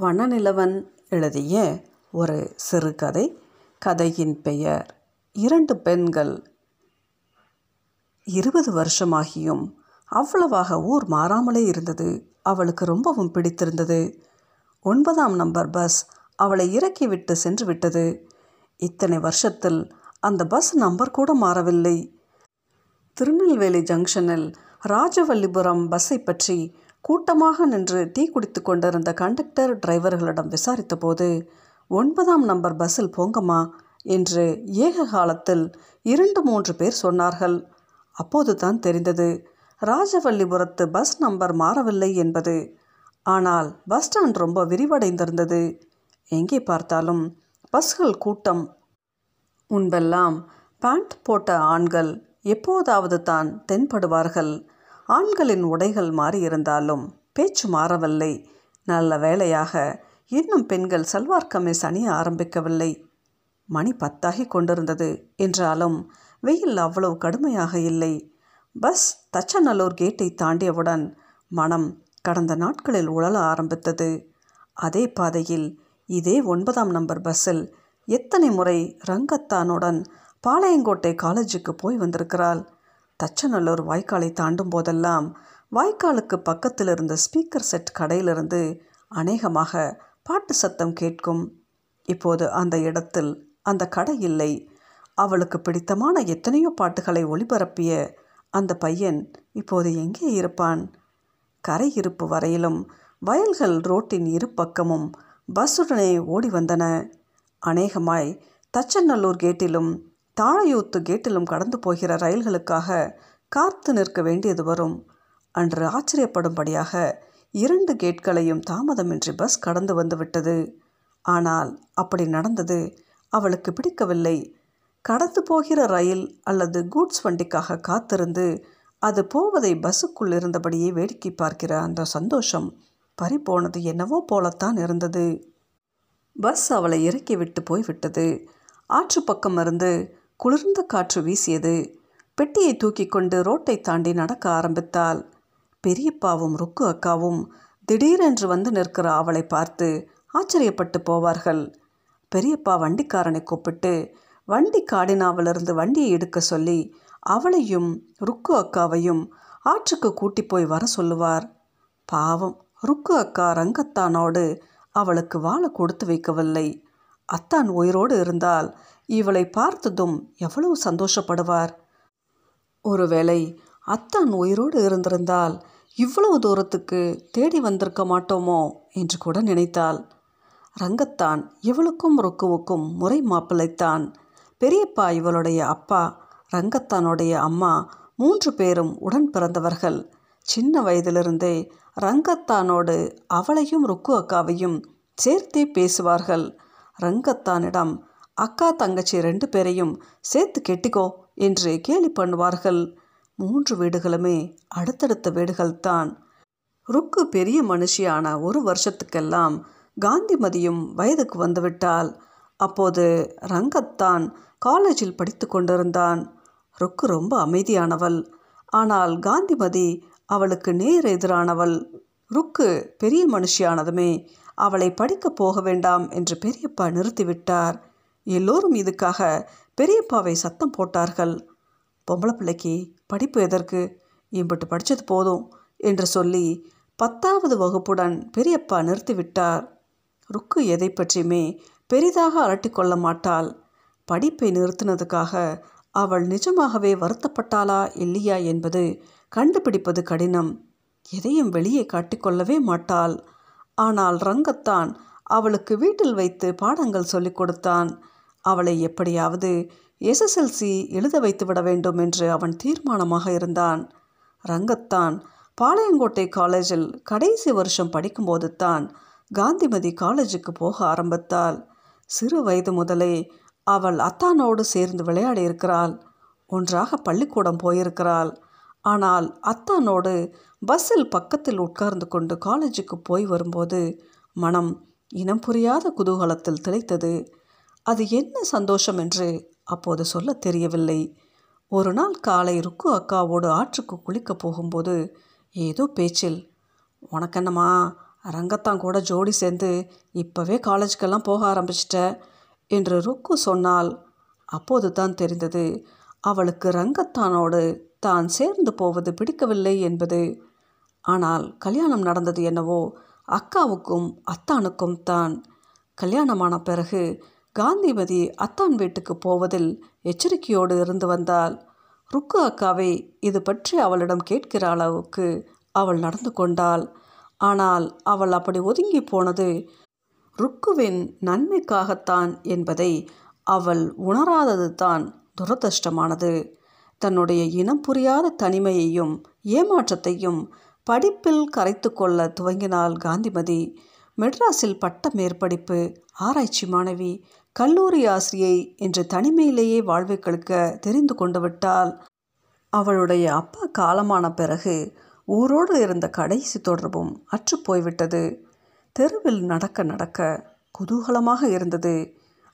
வண்ணநிலவன் எழுதிய ஒரு சிறுகதை கதையின் பெயர் இரண்டு பெண்கள். இருபது வருஷமாகியும் அவ்வளவாக ஊர் மாறாமலே இருந்தது. அவளுக்கு ரொம்பவும் பிடித்திருந்தது. ஒன்பதாம் நம்பர் பஸ் அவளை இறக்கிவிட்டு சென்று விட்டது. இத்தனை வருஷத்தில் அந்த பஸ் நம்பர் கூட மாறவில்லை. திருநெல்வேலி ஜங்ஷனில் ராஜவல்லிபுரம் பஸ்ஸை பற்றி கூட்டமாக நின்று டீ குடித்து கொண்டிருந்த கண்டக்டர் டிரைவர்களிடம் விசாரித்தபோது ஒன்பதாம் நம்பர் பஸ்ஸில் போங்கம்மா என்று ஏக காலத்தில் இரண்டு மூன்று பேர் சொன்னார்கள். அப்போது தான் தெரிந்தது ராஜவல்லிபுரத்து பஸ் நம்பர் மாறவில்லை என்பது. ஆனால் பஸ் ஸ்டாண்ட் ரொம்ப விரிவடைந்திருந்தது. எங்கே பார்த்தாலும் பஸ்கள் கூட்டம். முன்பெல்லாம் பேண்ட் போட்ட ஆண்கள் எப்போதாவது தான் தென்படுவார்கள். ஆண்களின் உடைகள் மாறியிருந்தாலும் பேச்சு மாறவில்லை. நல்ல வேளையாக இன்னும் பெண்கள் சல்வார் கமிஸ் அணிய ஆரம்பிக்கவில்லை. மணி பத்தாகி கொண்டிருந்தது. என்றாலும் வெயில் அவ்வளவு கடுமையாக இல்லை. பஸ் தச்சநல்லூர் கேட்டை தாண்டியவுடன் மனம் கடந்த நாட்களில் உழல ஆரம்பித்தது. அதே பாதையில் இதே ஒன்பதாம் நம்பர் பஸ்ஸில் எத்தனை முறை ரங்கத்தானுடன் பாளையங்கோட்டை காலேஜுக்கு போய் வந்திருக்கிறாள். தச்சநல்லூர் வாய்க்காலை தாண்டும் போதெல்லாம் வாய்க்காலுக்கு பக்கத்தில் இருந்த ஸ்பீக்கர் செட் கடையிலிருந்து அநேகமாக பாட்டு சத்தம் கேட்கும். இப்போது அந்த இடத்தில் அந்த கடை இல்லை. அவளுக்கு பிடித்தமான எத்தனையோ பாட்டுகளை ஒளிபரப்பிய அந்த பையன் இப்போது எங்கே இருப்பான்? கரை இருப்பு வரையிலும் வயல்கள் ரோட்டின் இரு பக்கமும் பஸ்ஸுடனே ஓடி வந்தன. அநேகமாய் தச்சநல்லூர் கேட்டிலும் தாழையூத்து கேட்டிலும் கடந்து போகிற ரயில்களுக்காக காத்து நிற்க வேண்டியது வரும். அன்று ஆச்சரியப்படும்படியாக இரண்டு கேட்களையும் தாமதமின்றி பஸ் கடந்து வந்து விட்டது. ஆனால் அப்படி நடந்தது அவளுக்கு பிடிக்கவில்லை. கடந்து போகிற ரயில் அல்லது கூட்ஸ் வண்டிக்காக காத்திருந்து அது போவதை பஸ்ஸுக்குள் இருந்தபடியே வேடிக்கை பார்க்கிற அந்த சந்தோஷம் பறிபோனது என்னவோ போலத்தான் இருந்தது. பஸ் அவளை இறக்கிவிட்டு போய்விட்டது. ஆற்று பக்கம் இருந்து குளிர்ந்த காற்று வீசியது. பெட்டியை தூக்கி கொண்டு ரோட்டை தாண்டி நடக்க ஆரம்பித்தாள். பெரியப்பாவும் ருக்கு அக்காவும் திடீரென்று வந்து நிற்கிற அவளை பார்த்து ஆச்சரியப்பட்டு போவார்கள். பெரியப்பா வண்டிக்காரனை கூப்பிட்டு வண்டி காடினாவிலிருந்து வண்டியை எடுக்க சொல்லி அவளையும் ருக்கு அக்காவையும் ஆற்றுக்கு கூட்டி போய் வர சொல்லுவார். பாவம் ருக்கு அக்கா ரங்கத்தானோடு அவளுக்கு வாழை கொடுத்து வைக்கவில்லை. அத்தான் உயிரோடு இருந்தால் இவளை பார்த்ததும் எவ்வளவு சந்தோஷப்படுவார். ஒருவேளை அத்தான் உயிரோடு இருந்திருந்தால் இவ்வளவு தூரத்துக்கு தேடி வந்திருக்க மாட்டோமோ என்று கூட நினைத்தாள். ரங்கத்தான் இவளுக்கும் ருக்குவுக்கும் முறை மாப்பிள்ளைத்தான். பெரியப்பா இவளுடைய அப்பா ரங்கத்தானுடைய அம்மா மூன்று பேரும் உடன் பிறந்தவர்கள். சின்ன வயதிலிருந்தே ரங்கத்தானோடு அவளையும் ருக்கு அக்காவையும் சேர்த்தே பேசுவார்கள். ரங்கத்தானிடம் அக்கா தங்கச்சி ரெண்டு பேரையும் சேர்த்து கெட்டிக்கோ என்று கேலி பண்ணுவார்கள். மூன்று வீடுகளுமே அடுத்தடுத்த வீடுகள் தான் ருக்கு பெரிய மனுஷியான ஒரு வருஷத்துக்கெல்லாம் காந்திமதியும் வயதுக்கு வந்துவிட்டால் அப்போது ரங்கத்தான் காலேஜில் படித்து கொண்டிருந்தான். ருக்கு ரொம்ப அமைதியானவள். ஆனால் காந்திமதி அவளுக்கு நேர் எதிரானவள். ருக்கு பெரிய மனுஷியானதுமே அவளை படிக்க போக வேண்டாம் என்று பெரியப்பா நிறுத்திவிட்டார். எல்லோரும் இதுக்காக பெரியப்பாவை சத்தம் போட்டார்கள். பொம்பளை பிள்ளைக்கு படிப்பு எதற்கு? இம்பட்டு படித்தது போதும் என்று சொல்லி பத்தாவது வகுப்புடன் பெரியப்பா நிறுத்திவிட்டார். ருக்கு எதை பற்றியுமே பெரிதாக அலட்டிக்கொள்ள மாட்டாள். படிப்பை நிறுத்தினதுக்காக அவள் நிஜமாகவே வருத்தப்பட்டாளா இல்லையா என்பது கண்டுபிடிப்பது கடினம். எதையும் வெளியே காட்டிக்கொள்ளவே மாட்டாள். ஆனால் ரங்கத்தான் அவளுக்கு வீட்டில் வைத்து பாடங்கள் சொல்லிக் கொடுத்தான். அவளை எப்படியாவது எஸ்எஸ்எல்சி எழுத வைத்து விட வேண்டும் என்று அவன் தீர்மானமாக இருந்தான். ரங்கத்தான் பாளையங்கோட்டை காலேஜில் கடைசி வருஷம் படிக்கும்போது தான் காந்திமதி காலேஜுக்கு போக ஆரம்பித்தாள். சிறு வயது முதலே அவள் அத்தானோடு சேர்ந்து விளையாடி இருக்கிறாள் ஒன்றாக பள்ளிக்கூடம் போயிருக்கிறாள். ஆனால் அத்தானோடு பஸ்ஸில் பக்கத்தில் உட்கார்ந்து கொண்டு காலேஜுக்கு போய் வரும்போது மனம் இனம் புரியாத குதூகலத்தில் திளைத்தது. அது என்ன சந்தோஷம் என்று அப்போது சொல்ல தெரியவில்லை. ஒரு நாள் காலை ருக்கு அக்காவோடு ஆற்றுக்கு குளிக்கப் போகும்போது ஏதோ பேச்சில் உனக்கென்னம்மா ரங்கத்தான் கூட ஜோடி சேர்ந்து இப்போவே காலேஜுக்கெல்லாம் போக ஆரம்பிச்சிட்ட என்று ருக்கு சொன்னால் அப்போது தான் தெரிந்தது. அவளுக்கு ரங்கத்தானோடு தான் சேர்ந்து போவது பிடிக்கவில்லை என்பது. ஆனால் கல்யாணம் நடந்தது என்னவோ அக்காவுக்கும் அத்தானுக்கும் தான் கல்யாணமான பிறகு காந்திமதி அத்தான் வீட்டுக்கு போவதில் எச்சரிக்கையோடு இருந்து வந்தால் ருக்கு அக்காவை இது பற்றி அவளிடம் கேட்கிற அளவுக்கு அவள் நடந்து கொண்டாள். ஆனால் அவள் அப்படி ஒதுங்கி போனது ருக்குவின் நன்மைக்காகத்தான் என்பதை அவள் உணராதது தான் துரதிருஷ்டமானது. தன்னுடைய இனம் புரியாத தனிமையையும் ஏமாற்றத்தையும் படிப்பில் கரைத்து கொள்ள துவங்கினாள் காந்திமதி மெட்ராஸில் பட்ட மேற்படிப்பு ஆராய்ச்சி மாணவி கல்லூரி ஆசிரியை என்று தனிமையிலேயே வாழ்வை கழுக்க தெரிந்து கொண்டு விட்டால் அவளுடைய அப்பா காலமான பிறகு ஊரோடு இருந்த கடைசி தொடர்பும் அற்று போய்விட்டது. தெருவில் நடக்க நடக்க குதூகலமாக இருந்தது.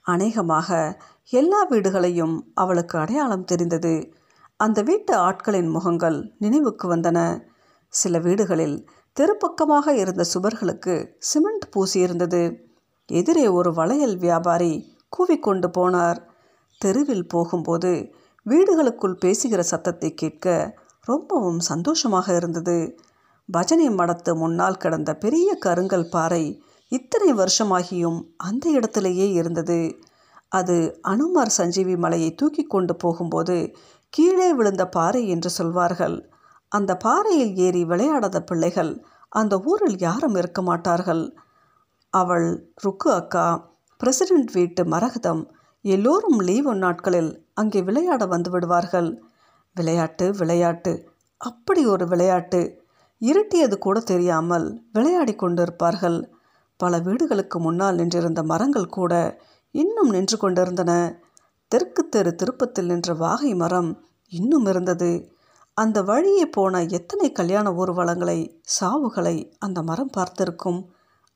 அநேகமாக எல்லா வீடுகளையும் அவளுக்கு அடையாளம் தெரிந்தது. அந்த வீட்டு ஆட்களின் முகங்கள் நினைவுக்கு வந்தன. சில வீடுகளில் தெருப்பக்கமாக இருந்த சுவர்களுக்கு சிமெண்ட் பூசியிருந்தது. எதிரே ஒரு வளையல் வியாபாரி கூவிக்கொண்டு போனார். தெருவில் போகும்போது வீடுகளுக்குள் பேசுகிற சத்தத்தை கேட்க ரொம்பவும் சந்தோஷமாக இருந்தது. பஜனை மடத்து முன்னால் கிடந்த பெரிய கருங்கல் பாறை இத்தனை வருஷமாகியும் அந்த இடத்திலேயே இருந்தது. அது அனுமார் சஞ்சீவி மலையை தூக்கி கொண்டு போகும்போது கீழே விழுந்த பாறை என்று சொல்வார்கள். அந்த பாறையில் ஏறி விளையாடாத பிள்ளைகள் அந்த ஊரில் யாரும் இருக்க மாட்டார்கள். அவள் ருக்கு அக்கா பிரசிடென்ட் வீட்டு மரகதம் எல்லோரும் லீவு நாட்களில் அங்கே விளையாட வந்து விடுவார்கள். விளையாட்டு விளையாட்டு அப்படி ஒரு விளையாட்டு. இருட்டியது கூட தெரியாமல் விளையாடி கொண்டிருப்பார்கள். பல வீடுகளுக்கு முன்னால் நின்றிருந்த மரங்கள் கூட இன்னும் நின்று கொண்டிருந்தன. தெற்கு தெரு திருப்பத்தில் நின்ற வாகை மரம் இன்னும் இருந்தது. அந்த வழியே போன எத்தனை கல்யாண ஊர்வலங்களை சாவுகளை அந்த மரம் பார்த்திருக்கும்.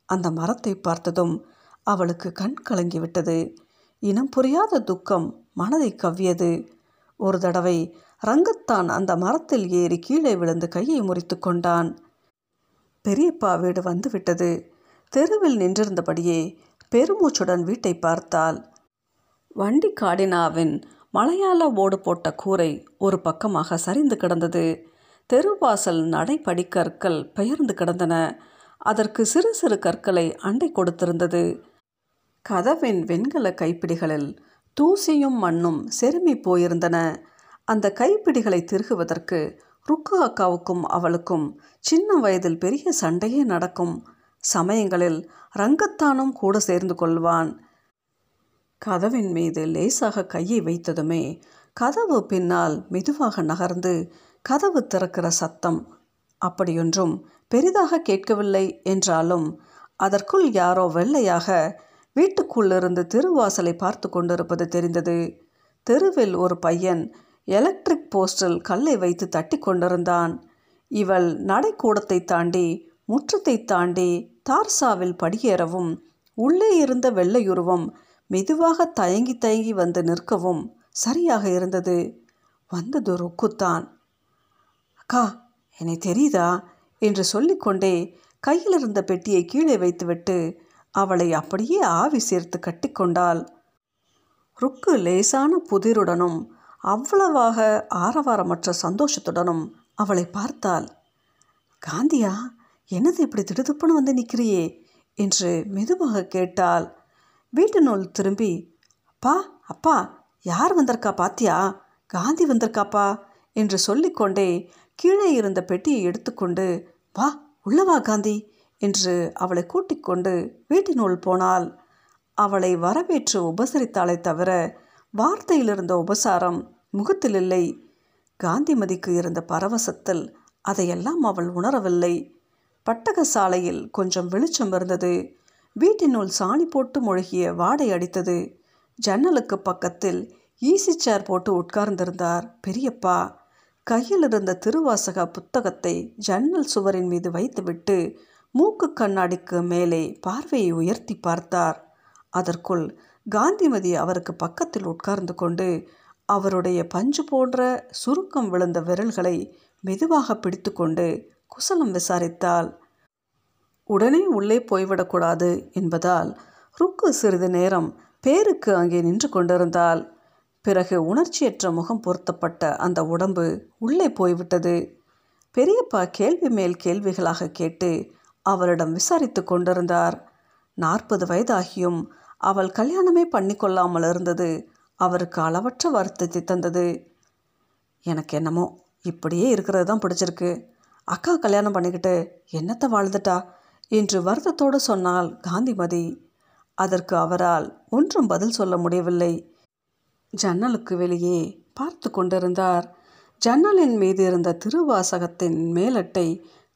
அந்த மரத்தை பார்த்ததும் அவளுக்கு கண் கலங்கிவிட்டது. இனம் புரியாத துக்கம் மனதை கவ்வியது. ஒரு தடவை ரங்கத்தான் அந்த மரத்தில் ஏறி கீழே விழுந்து கையை முறித்து கொண்டான். பெரியப்பா வீடு வந்துவிட்டது. தெருவில் நின்றிருந்தபடியே பெருமூச்சுடன் வீட்டை பார்த்தாள். வண்டி காடினாவின் மழையால் ஓடு போட்ட கூரை ஒரு பக்கமாக சரிந்து கிடந்தது. தெருவாசல் நடைப்படிக்கற்கள் பெயர்ந்து கிடந்தன. அதற்கு சிறு சிறு கற்களை அண்டை கொடுத்திருந்தது. கதவின் வெண்கல கைப்பிடிகளில் தூசியும் மண்ணும் செருமி போயிருந்தன. அந்த கைப்பிடிகளை திருகுவதற்கு ருக்கு அக்காவுக்கும் அவளுக்கும் சின்ன வயதில் பெரிய சண்டையே நடக்கும். சமயங்களில் ரங்கத்தானும் கூட சேர்ந்து கொள்வான். கதவின் மீது லேசாக கையை வைத்ததுமே கதவு பின்னால் மெதுவாக நகர்ந்து கதவு திறக்கிற சத்தம் அப்படியொன்றும் பெரிதாக கேட்கவில்லை என்றாலும் அதற்குள் யாரோ வெள்ளையாக வீட்டுக்குள்ளிருந்து திருவாசலை பார்த்து கொண்டிருப்பது தெரிந்தது. தெருவில் ஒரு பையன் எலக்ட்ரிக் போஸ்டில் கல்லை வைத்து தட்டி கொண்டிருந்தான். இவள் நடைக்கூடத்தை தாண்டி முற்றத்தை தாண்டி தார்சாவில் படியேறவும் உள்ளே இருந்த வெள்ளையுருவம் மெதுவாக தயங்கி தயங்கி வந்து நிற்கவும் சரியாக இருந்தது. வந்தது ருக்குத்தான் அக்கா என்னை தெரியுதா? என்று சொல்லிக்கொண்டே கையில் இருந்த பெட்டியை கீழே வைத்துவிட்டு அவளை அப்படியே ஆவி சேர்த்து கட்டிக்கொண்டாள் ருக்கு லேசான புதிருடனும் அவ்வளவாக ஆரவாரமற்ற சந்தோஷத்துடனும் அவளை பார்த்தாள். காந்தியா என்னது இப்படி திடுதுப்புன்னு வந்து நிற்கிறியே என்று மெதுவாக கேட்டாள். வீட்டினுள் திரும்பி அப்பா அப்பா யார் வந்திருக்கா பாத்தியா? காந்தி வந்திருக்காப்பா? என்று சொல்லிக்கொண்டே கீழே இருந்த பெட்டியை எடுத்துக்கொண்டு வா உள்ளவா காந்தி என்று அவளை கூட்டிக் கொண்டு வீட்டினுள் போனாள். அவளை வரவேற்று உபசரித்தாளே தவிர வார்த்தையில் இருந்த உபசாரம் முகத்தில் இல்லை காந்திமதிக்கு இருந்த பரவசத்தில் அதையெல்லாம் அவள் உணரவில்லை. பட்டக சாலையில் கொஞ்சம் வெளிச்சம் இருந்தது. வீட்டினுள் சாணி போட்டு மொழிகிய வாடை அடித்தது. ஜன்னலுக்கு பக்கத்தில் ஈசி சேர் போட்டு உட்கார்ந்திருந்தார் பெரியப்பா. கையில் இருந்த திருவாசக புத்தகத்தை ஜன்னல் சுவரின் மீது வைத்துவிட்டு மூக்கு கண்ணாடிக்கு மேலே பார்வையை உயர்த்தி பார்த்தார். அதற்குள் காந்திமதி அவருக்கு பக்கத்தில் உட்கார்ந்து கொண்டு அவருடைய பஞ்சு போன்ற சுருக்கம் விழுந்த விரல்களை மெதுவாக பிடித்துக்கொண்டு குசலம் விசாரித்தாள். உடனே உள்ளே போய்விடக்கூடாது என்பதால் ருக்கு சிறிது நேரம் பேருக்கு அங்கே நின்று கொண்டிருந்தால் பிறகு உணர்ச்சியற்ற முகம் பொருத்தப்பட்ட அந்த உடம்பு உள்ளே போய்விட்டது. பெரியப்பா கேள்வி மேல் கேள்விகளாக கேட்டு அவளிடம் விசாரித்து கொண்டிருந்தார். நாற்பது வயதாகியும் அவள் கல்யாணமே பண்ணிக்கொள்ளாமல் இருந்தது அவருக்கு அளவற்ற வருத்தத்தை தந்தது. எனக்கு என்னமோ இப்படியே இருக்கிறது தான் பிடிச்சிருக்கு. அக்கா கல்யாணம் பண்ணிக்கிட்டு என்னத்தை வாழ்ந்துட்டா? என்று வருத்தத்தோடு சொன்னால் காந்திமதி அதற்கு அவரால் ஒன்றும் பதில் சொல்ல முடியவில்லை. ஜன்னலுக்கு வெளியே பார்த்து கொண்டிருந்தார். ஜன்னலின் மீது இருந்த திருவாசகத்தின் மேலட்டை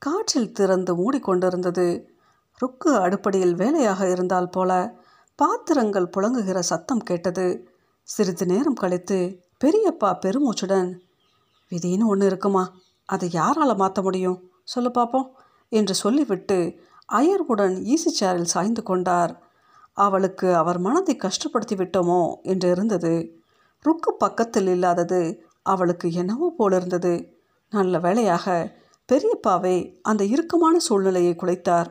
காற்றில் திறந்து மூடிக்கொண்டிருந்தது ருக்கு அடுப்படியில் வேலையாக இருந்தால் போல பாத்திரங்கள் புழங்குகிற சத்தம் கேட்டது. சிறிது நேரம் கழித்து பெரியப்பா பெருமூச்சுடன் விதின்னு ஒன்று இருக்குமா? அதை யாரால் மாற்ற முடியும்? சொல்லு பார்ப்போம் என்று சொல்லிவிட்டு அயர்வுடன் ஈசி சேரில் சாய்ந்து கொண்டார். அவளுக்கு அவர் மனதை கஷ்டப்படுத்தி விட்டோமோ என்று இருந்தது. ருக்கு பக்கத்தில் இல்லாதது அவளுக்கு என்னவோ போலிருந்தது. நல்ல வேளையாக பெரியப்பாவே அந்த இறுக்கமான சூழ்நிலையை குலைத்தார்.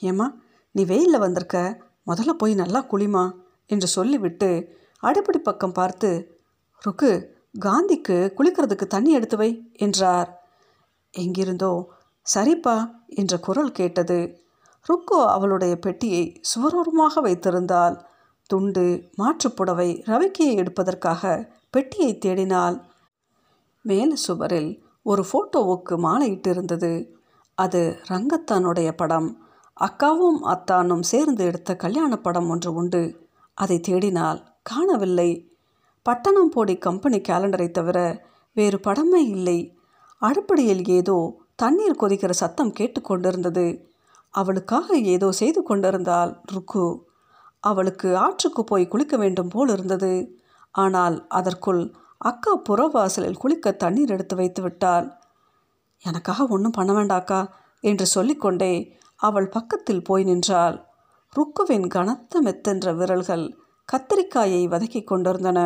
ஏம்மா நீ வெயிலில் வந்திருக்க? முதல்ல போய் நல்லா குளிமா? என்று சொல்லிவிட்டு அடிப்படி பக்கம் பார்த்து ருக்கு காந்திக்கு குளிக்கிறதுக்கு தண்ணி எடுத்து வை என்றார். எங்கிருந்தோ சரிப்பா என்ற குரல் கேட்டது. ருக்கோ அவளுடைய பெட்டியை சுவரோரமாக வைத்திருந்தால் துண்டு மாற்றுப்புடவை ரவிக்கையை எடுப்பதற்காக பெட்டியை தேடினாள். மேல் சுவரில் ஒரு ஃபோட்டோவுக்கு மாலையிட்டிருந்தது. அது ரங்கத்தானுடைய படம். அக்காவும் அத்தானும் சேர்ந்து எடுத்த கல்யாண படம் ஒன்று உண்டு. அதை தேடினால் காணவில்லை. பட்டணம் போடி கம்பெனி கேலண்டரை தவிர வேறு படமே இல்லை. அடுப்படியில் ஏதோ தண்ணீர் கொதிக்கிற சத்தம் கேட்டுக்கொண்டிருந்தது. அவளுக்காக ஏதோ செய்து கொண்டிருந்தாள் ருக்கு. அவளுக்கு ஆற்றுக்கு போய் குளிக்க வேண்டும் போல் இருந்தது. ஆனால் அதற்குள் அக்கா புறவாசலில் குளிக்க தண்ணீர் எடுத்து வைத்து விட்டாள். எனக்காக ஒன்றும் பண்ண வேண்டாக்கா என்று சொல்லிக்கொண்டே அவள் பக்கத்தில் போய் நின்றாள். ருக்குவின் கனத்த மெத்தென்ற விரல்கள் கத்தரிக்காயை வதக்கி கொண்டிருந்தன.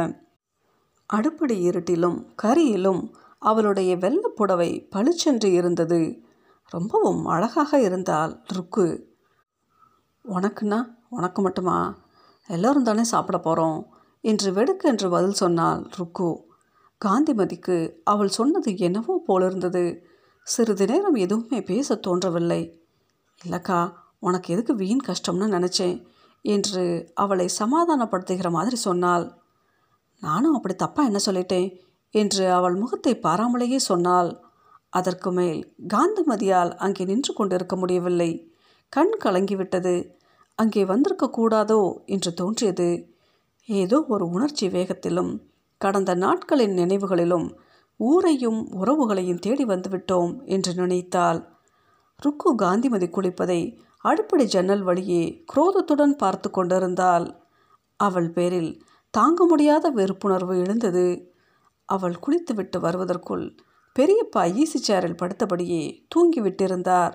அடுப்படி இருட்டிலும் கரியிலும் அவளுடைய வெள்ளப் புடவை பளிச்சென்று இருந்தது. ரொம்பவும் அழகாக இருந்தால் ருக்கு. உனக்குன்னா உனக்கு மட்டுமா? எல்லோரும் தானே சாப்பிட போகிறோம் என்று வெடுக்கு என்று பதில் சொன்னாள் ருக்கு. காந்திமதிக்கு அவள் சொன்னது என்னவோ போலிருந்தது. சிறிது நேரம் எதுவுமே பேச தோன்றவில்லை. இல்லைக்கா உனக்கு எதுக்கு வீண் கஷ்டம்னு நினச்சேன் என்று அவளை சமாதானப்படுத்துகிற மாதிரி சொன்னாள். நானும் அப்படி தப்பாக என்ன சொல்லிட்டேன்? என்று அவள் முகத்தை பாராமலேயே சொன்னாள். அதற்கு மேல் காந்திமதியால் அங்கே நின்று கொண்டிருக்க முடியவில்லை. கண் கலங்கிவிட்டது. அங்கே வந்திருக்க கூடாதோ என்று தோன்றியது. ஏதோ ஒரு உணர்ச்சி வேகத்திலும் கடந்த நாட்களின் நினைவுகளிலும் ஊரையும் உறவுகளையும் தேடி வந்துவிட்டோம் என்று நினைத்தாள். ருக்கு காந்திமதி குளிப்பதை அடுப்படி ஜன்னல் வழியே குரோதத்துடன் பார்த்து கொண்டிருந்தாள். அவள் பேரில் தாங்க முடியாத வெறுப்புணர்வு எழுந்தது. அவள் குளித்துவிட்டு வருவதற்குள் பெரியப்பா ஈசி சேரில் படுத்தபடியே தூங்கிவிட்டிருந்தார்.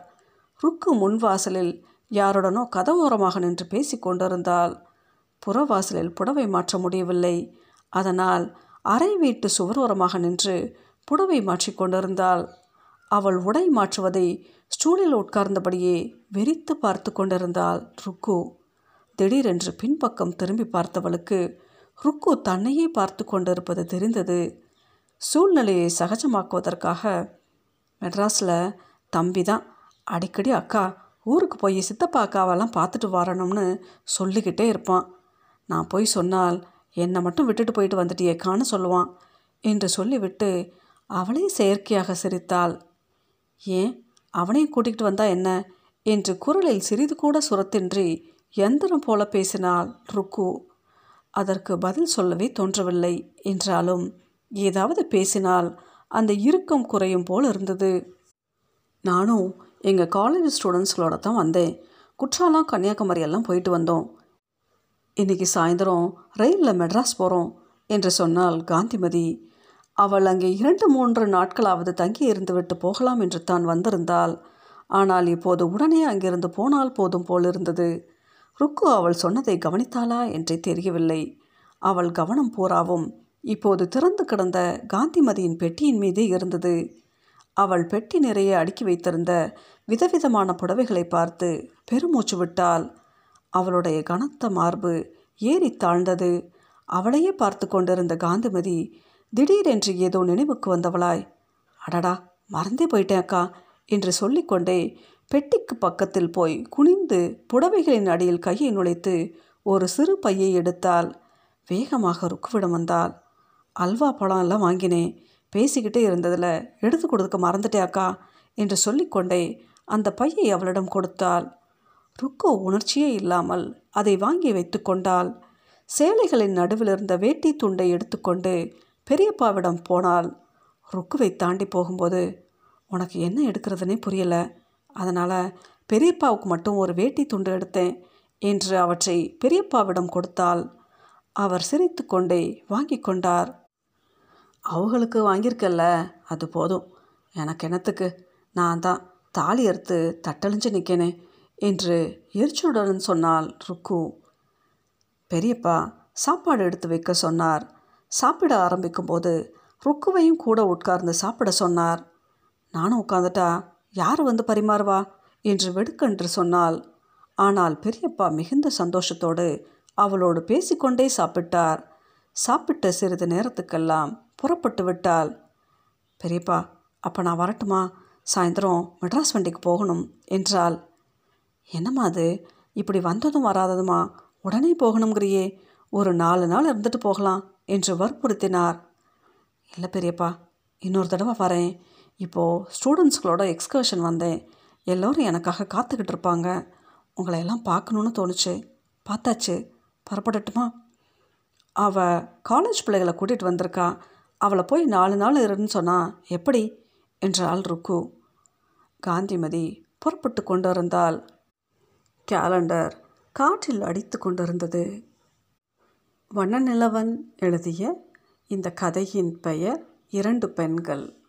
ருக்கு முன்வாசலில் யாருடனோ கதவோரமாக நின்று பேசி கொண்டிருந்தாள். புறவாசலில் புடவை மாற்ற முடியவில்லை. அதனால் அறை வீட்டு சுவரோரமாக நின்று புடவை மாற்றிக்கொண்டிருந்தாள் அவள் உடை மாற்றுவதை ஸ்டூலில் உட்கார்ந்தபடியே வெறித்து பார்த்து கொண்டிருந்தாள் ருக்கு. திடீரென்று பின்பக்கம் திரும்பி பார்த்தவளுக்கு ருக்கு தன்னையே பார்த்து கொண்டிருப்பது தெரிந்தது. சூழ்நிலையை சகஜமாக்குவதற்காக மெட்ராஸில் தம்பி தான் அடிக்கடி அக்கா ஊருக்கு போய் சித்தப்பா அக்காவெல்லாம் பார்த்துட்டு வரணும்னு சொல்லிக்கிட்டே இருப்பான். நான் போய் சொன்னால் என்னை மட்டும் விட்டுட்டு போயிட்டு வந்துட்டியேக்கான்னு சொல்லுவான் என்று சொல்லிவிட்டு அவளே செயற்கையாக சிரித்தாள். ஏன்? அவனையும் கூட்டிகிட்டு வந்தா என்ன? என்று குரலில் சிறிது கூட சுரத்தின்றி எந்திரம் போல பேசினாள் ருக்கு. அதற்கு பதில் சொல்லவே தோன்றவில்லை என்றாலும் ஏதாவது பேசினால் அந்த இறுக்கம் குறையும் போல் இருந்தது. நானும் எங்கள் காலேஜ் ஸ்டூடெண்ட்ஸ்களோட தான் வந்தேன். குற்றாலம் கன்னியாகுமரி எல்லாம் போயிட்டு வந்தோம். இன்றைக்கி சாயந்தரம் ரயிலில் மெட்ராஸ் போகிறோம் என்று சொன்னால் காந்திமதி அவள் அங்கே இரண்டு மூன்று நாட்களாவது தங்கி இருந்துவிட்டு போகலாம் என்று தான் வந்திருந்தாள். ஆனால் இப்போது உடனே அங்கிருந்து போனால் போதும் போல் இருந்தது. ருக்கு அவள் சொன்னதை கவனித்தாளா என்றே தெரியவில்லை. அவள் கவனம் பூராவும் இப்போது திறந்து கிடந்த காந்திமதியின் பெட்டியின் மீதே இருந்தது. அவள் பெட்டி நிறைய அடுக்கி வைத்திருந்த விதவிதமான புடவைகளை பார்த்து பெருமூச்சு விட்டாள். அவளுடைய கனத்த மார்பு ஏறி தாழ்ந்தது. அவளையே பார்த்து கொண்டிருந்த காந்திமதி திடீரென்று ஏதோ நினைவுக்கு வந்தவளாய் அடடா மறந்தே போயிட்டேன் அக்கா என்று சொல்லிக்கொண்டே பெட்டிக்கு பக்கத்தில் போய் குனிந்து புடவைகளின் அடியில் கையை நுழைத்து ஒரு சிறு பையை எடுத்தால் வேகமாக ருக்குவிடம் வந்தாள். அல்வா பழம் எல்லாம் வாங்கினேன். பேசிக்கிட்டே இருந்ததில். எடுத்து கொடுக்க மறந்துட்டே அக்கா என்று சொல்லிக்கொண்டே அந்த பையை அவளிடம் கொடுத்தாள். ருக்கோ உணர்ச்சியே இல்லாமல் அதை வாங்கி வைத்து கொண்டாள். சேலைகளின் நடுவில் இருந்த வேட்டி துண்டை எடுத்துக்கொண்டு பெரியப்பாவிடம் போனாள். ருக்குவை தாண்டி போகும்போது உனக்கு என்ன எடுக்கிறதுனே புரியலை. அதனால் பெரியப்பாவுக்கு மட்டும் ஒரு வேட்டி துண்டு எடுத்தேன் என்று அவற்றை பெரியப்பாவிடம் கொடுத்தால் அவர் சிரித்து கொண்டே வாங்கி கொண்டார். அவங்களுக்கு வாங்கியிருக்கல்ல அது போதும். எனக்கு என்னத்துக்கு? நான் தான் தாலி அறுத்து தட்டழிஞ்சு நிற்கேனே என்று எரிச்சலுடன் சொன்னாள் ருக்கு. பெரியப்பா சாப்பாடு எடுத்து வைக்க சொன்னார். சாப்பிட ஆரம்பிக்கும்போது ருக்குவையும் கூட உட்கார்ந்து சாப்பிட சொன்னார். நானும் உட்காந்துட்டா யார் வந்து பரிமாறுவா? என்று வெடுக்கென்று சொன்னாள். ஆனால் பெரியப்பா மிகுந்த சந்தோஷத்தோடு அவளோடு பேசிக்கொண்டே சாப்பிட்டார். சாப்பிட்ட சிறிது நேரத்துக்கெல்லாம் புறப்பட்டு விட்டாள். பெரியப்பா அப்போ நான் வரட்டுமா? சாயந்தரம் மெட்ராஸ் வண்டிக்கு போகணும் என்றாள். என்னம்மா அது? இப்படி வந்ததும் வராததுமா? உடனே போகணுங்கிறியே ஒரு நாலு நாள் இருந்துட்டு போகலாம் என்று வற்புறுத்தினார். இல்லை பெரியப்பா இன்னொரு தடவை வரேன். இப்போது ஸ்டூடெண்ட்ஸ்களோட எக்ஸ்கர்ஷன் வந்தேன். எல்லோரும் எனக்காக காத்துக்கிட்டு இருப்பாங்க. உங்களை எல்லாம் பார்க்கணுன்னு தோணுச்சு. பார்த்தாச்சு. புறப்படட்டுமா? அவள் காலேஜ் பிள்ளைகளை கூட்டிகிட்டு வந்திருக்கா. அவளை போய் நாலு நாள் இருன்னு சொன்னால் எப்படி? என்றாள் ருக்கு. காந்திமதி புறப்பட்டு கொண்டிருந்தால் கேலண்டர் காற்றில் அடித்து கொண்டிருந்தது. வண்ணநிலவன் எழுதிய இந்த கதையின் பெயர் இரண்டு பெண்கள்.